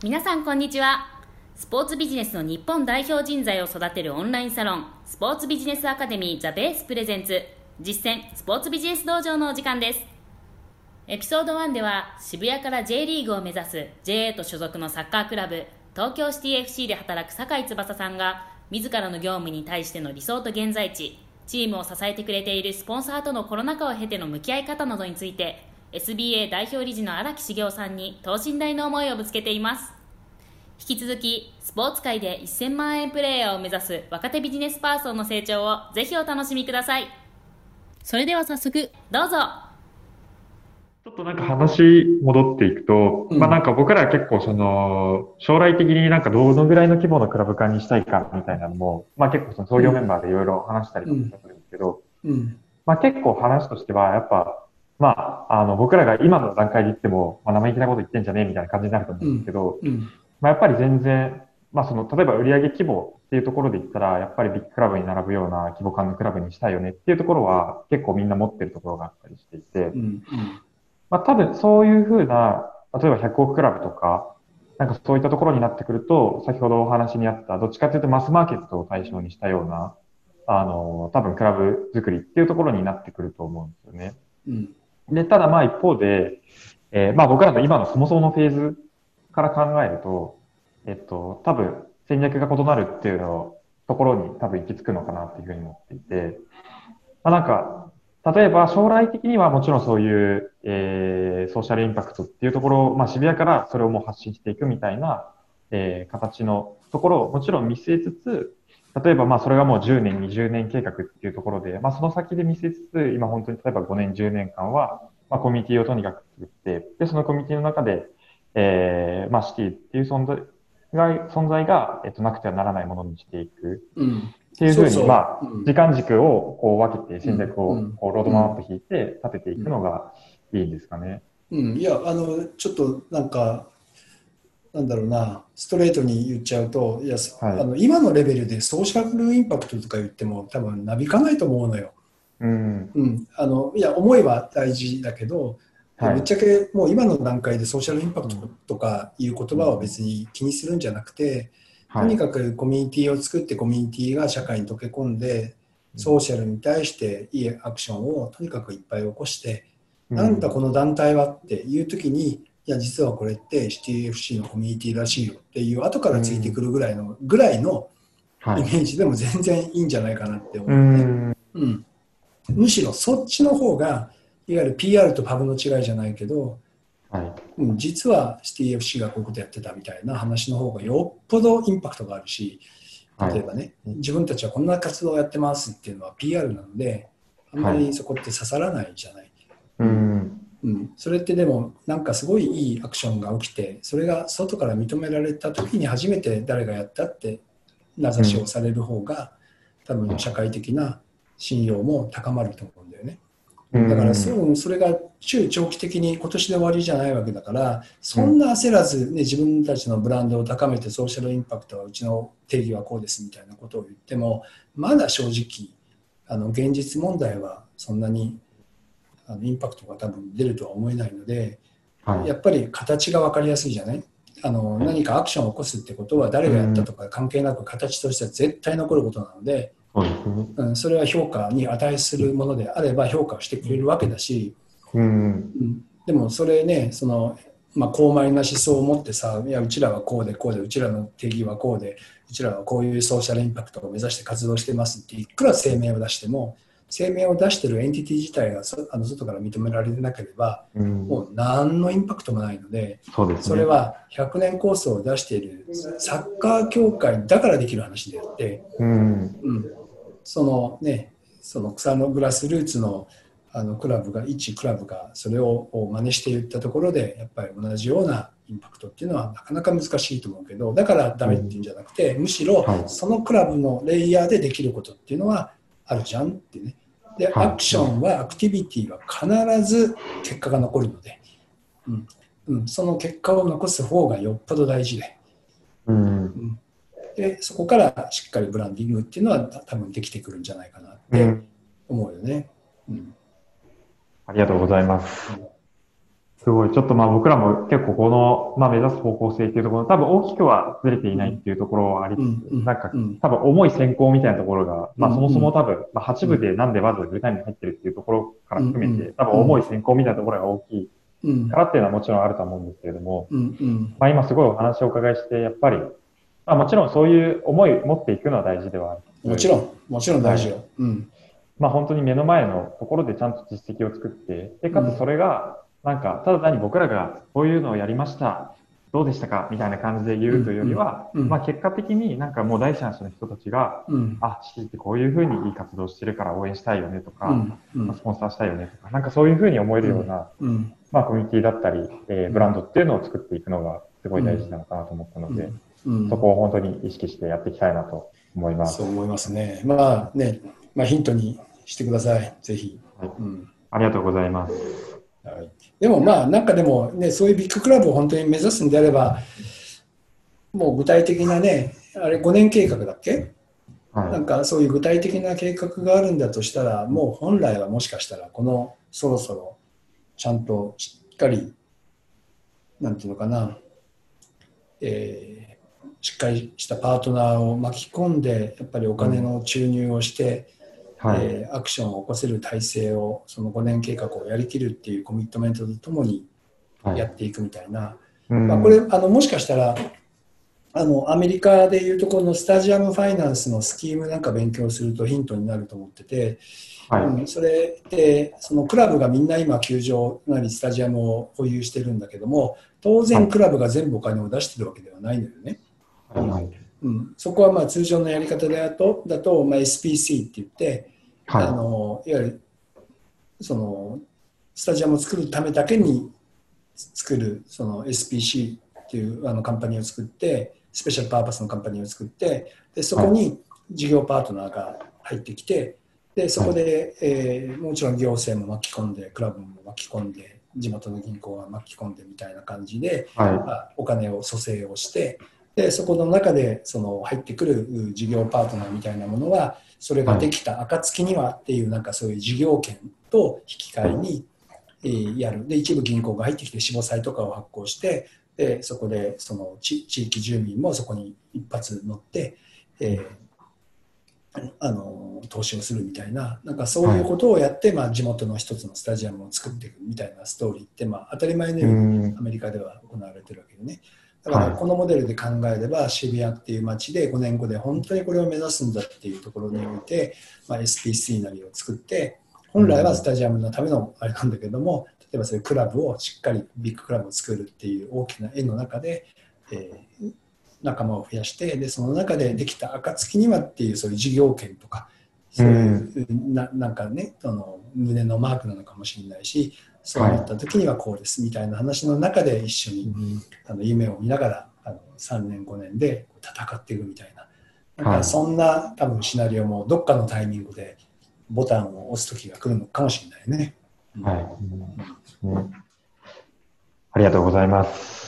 皆さんこんにちは。スポーツビジネスの日本代表人材を育てるオンラインサロンスポーツビジネスアカデミーザベースプレゼンツ。実践スポーツビジネス道場のお時間です。エピソード1では渋谷から J リーグを目指す JA と所属のサッカークラブ東京シティ FC で働く酒井翼さんが自らの業務に対しての理想と現在地チームを支えてくれているスポンサーとのコロナ禍を経ての向き合い方などについて SBA 代表理事の荒木茂雄さんに等身大の思いをぶつけています。引き続きスポーツ界で1000万円プレーヤーを目指す若手ビジネスパーソンの成長をぜひお楽しみください。それでは早速どうぞ。ちょっとなんか話戻っていくと、うん。まあなんか僕らは結構その、将来的になんかどのぐらいの規模のクラブ化にしたいかみたいなのも、まあ結構その創業メンバーでいろいろ話したりとかするんですけど、うん。まあ結構話としては、やっぱ、まあ、あの僕らが今の段階で言っても、まあ生意気なこと言ってんじゃねえみたいな感じになると思うんですけど、うん。まあやっぱり全然、まあその、例えば売上規模っていうところで言ったら、やっぱりビッグクラブに並ぶような規模感のクラブにしたいよねっていうところは結構みんな持ってるところがあったりしていて、うん。まあ多分そういうふうな、例えば100億クラブとか、なんかそういったところになってくると、先ほどお話にあった、どっちかというとマスマーケットを対象にしたような、あの、多分クラブ作りっていうところになってくると思うんですよね。うん。で、ただまあ一方で、えーまあ僕らの今のそもそものフェーズから考えると、えっと、多分戦略が異なるっていうのところに多分行き着くのかなっていうふうに思っていて、まあなんか、例えば将来的にはもちろんそういう、えーソーシャルインパクトっていうところを、まあ渋谷からそれをもう発信していくみたいな、えー形のところをもちろん見据えつつ、例えばまあそれがもう10年、20年計画っていうところで、まあその先で見据えつつ、今本当に例えば5年、10年間は、まあコミュニティをとにかく作って、で、そのコミュニティの中で、えーまあシティっていう存在が、存在が、えっと、なくてはならないものにしていくうん。っていうふうに、そうそうまあ、うん時間軸をこう分けて戦略をうんこうロードマップ引いて立てていくのがいいんですかね。うん。いや、あの、ちょっとなんか、なんだろうな、ストレートに言っちゃうと、いや、はいあの今のレベルでソーシャルインパクトとか言っても多分なびかないと思うのよ。うん。うん。あの、いや、思いは大事だけど、はいぶっちゃけもう今の段階でソーシャルインパクトとかいう言葉は別に気にするんじゃなくて、とにはい。かくコミュニティを作ってコミュニティが社会に溶け込んでソーシャルに対していいアクションをとにかくいっぱい起こして、なんだこの団体はっていう時にいや実はこれって CTFC のコミュニティらしいよっていう後からついてくるぐらいの、ぐらいのはい。イメージでも全然いいんじゃないかなって思うう、ねん。うん、むしろそっちの方がいわゆる PR とパブの違いじゃないけど、はい。うん、実は CTFC がこういうことやってたみたいな話の方がよっぽどインパクトがあるしはい例えばね、自分たちはこんな活動をやってますっていうのは PR なのであんまりそこって刺さらないじゃない、うん。うん、それってでもなんかすごいいいアクションが起きてそれが外から認められた時に初めて誰がやったって名指しをされる方が、多分社会的な信用も高まると思うんだよね。だからそうそれが中長期的に今年で終わりじゃないわけだからそんな焦らず、ね、自分たちのブランドを高めてソーシャルインパクトはうちの定義はこうですみたいなことを言ってもまだ正直あの現実問題はそんなにあのインパクトが多分出るとは思えないのではい。やっぱり形が分かりやすいじゃない？あの何かアクションを起こすってことは誰がやったとか関係なく形としては絶対残ることなので、そうん、それは評価に値するものであれば評価をしてくれるわけだし、うん。うん、でもそれねその、まあ、高邁な思想を持ってさいやうちらはこうでこうでうちらの定義はこうでうちらはこういうソーシャルインパクトを目指して活動してますっていくら声明を出しても声明を出してるエンティティ自体がそあの外から認められてなければうん。もう何のインパクトもないのでそうですね。それは100年構想を出しているサッカー協会だからできる話であって、うん。うん、そのねその草のグラスルーツのあのクラブが一クラブがそれを真似していったところでやっぱり同じようなインパクトっていうのはなかなか難しいと思うけどだからダメっていうんじゃなくて、むしろはいそのクラブのレイヤーでできることっていうのはあるじゃんってね。ではい。アクションはアクティビティは必ず結果が残るので、うん。うん、その結果を残す方がよっぽど大事で。うん。でそこからしっかりブランディングっていうのは多分できてくるんじゃないかなってうん。思うよね。うん。ありがとうございます。すごい。ちょっとまあ僕らも結構この、まあ目指す方向性っていうところ、多分大きくはずれていないっていうところはありつつ、うんうんなんかうん多分重い先行みたいなところが、まあうんそもそも多分、まあ8部でなんでまず舞台に入ってるっていうところから含めて、多分重い先行みたいなところが大きいうん。からっていうのはもちろんあると思うんですけれども、まあ今すごいお話をお伺いして、やっぱり、まあもちろんそういう思い持っていくのは大事ではある。もちろん、もちろん大事よ。うん。まあ本当に目の前のところでちゃんと実績を作って、で、かつそれが、なんか、ただ単に僕らがこういうのをやりました、どうでしたか？みたいな感じで言うというよりは、うんうんまあ結果的になんかもう第三者の人たちが、うん。あ、シーってこういうふうにいい活動してるから応援したいよねとか、うんうん。まあスポンサーしたいよねとか、なんかそういうふうに思えるような、うんまあコミュニティだったり、えーブランドっていうのを作っていくのがすごい大事なのかなと思ったので、うん。そこを本当に意識してやっていきたいなと思います。そう思いますね。まあね、まあ、ヒントにしてください、ぜひ。はい。うん。ありがとうございます。はい、でもまあ、なんかでもね、そういうビッグクラブを本当に目指すんであれば、もう具体的なね、あれ5年計画だっけ？はい。なんかそういう具体的な計画があるんだとしたら、もう本来はもしかしたら、このそろそろちゃんとしっかり、なんていうのかな、えーしっかりしたパートナーを巻き込んで、やっぱりお金の注入をして、はい。えーアクションを起こせる体制を、その5年計画をやりきるっていうコミットメントとともにはいやっていくみたいな、うんまあ、これあのもしかしたらあのアメリカでいうところのスタジアムファイナンスのスキームなんか勉強するとヒントになると思ってて、はい。うんそれでそのクラブがみんな今球場なりスタジアムを保有してるんだけども当然クラブが全部お金を出してるわけではないのよね。はい。はい。うん、そこはまあ通常のやり方だとだと、まあ、SPC って言って、あはのいわゆるそのスタジアムを作るためだけに作るその SPC っていうあのカンパニーを作ってスペシャルパーパスのカンパニーを作ってでそこに事業パートナーが入ってきてでそこで、えーもちろん行政も巻き込んでクラブも巻き込んで地元の銀行が巻き込んでみたいな感じで、い。はい。まあお金を蘇生をしてでそこの中でその入ってくるう事業パートナーみたいなものはそれができた暁にはっていうなんかそういう事業権と引き換えに、えーやるで一部銀行が入ってきて死亡債とかを発行してでそこでその地地域住民もそこに一発乗って、えーあの投資をするみたいななんかそういうことをやって、まあ、地元の一つのスタジアムを作っていくみたいなストーリーって、まあ、当たり前のうようにん。アメリカでは行われてるわけでね。だからこのモデルで考えれば渋谷っていう街で5年後で本当にこれを目指すんだっていうところにおいて、まあ、SPC なりを作って本来はスタジアムのためのあれなんだけども例えばそういうクラブをしっかりビッグクラブを作るっていう大きな絵の中で、えー仲間を増やしてでその中でできた暁にはっていうそういう事業権とかそういう、ななんかねその胸のマークなのかもしれないしそうなった時にはこうですみたいな話の中で一緒にあの夢を見ながらあの3年5年で戦っていくみたいななんはいかそんな多分シナリオもどっかのタイミングでボタンを押す時が来るのかもしれないね。はい。うんありがとうございます。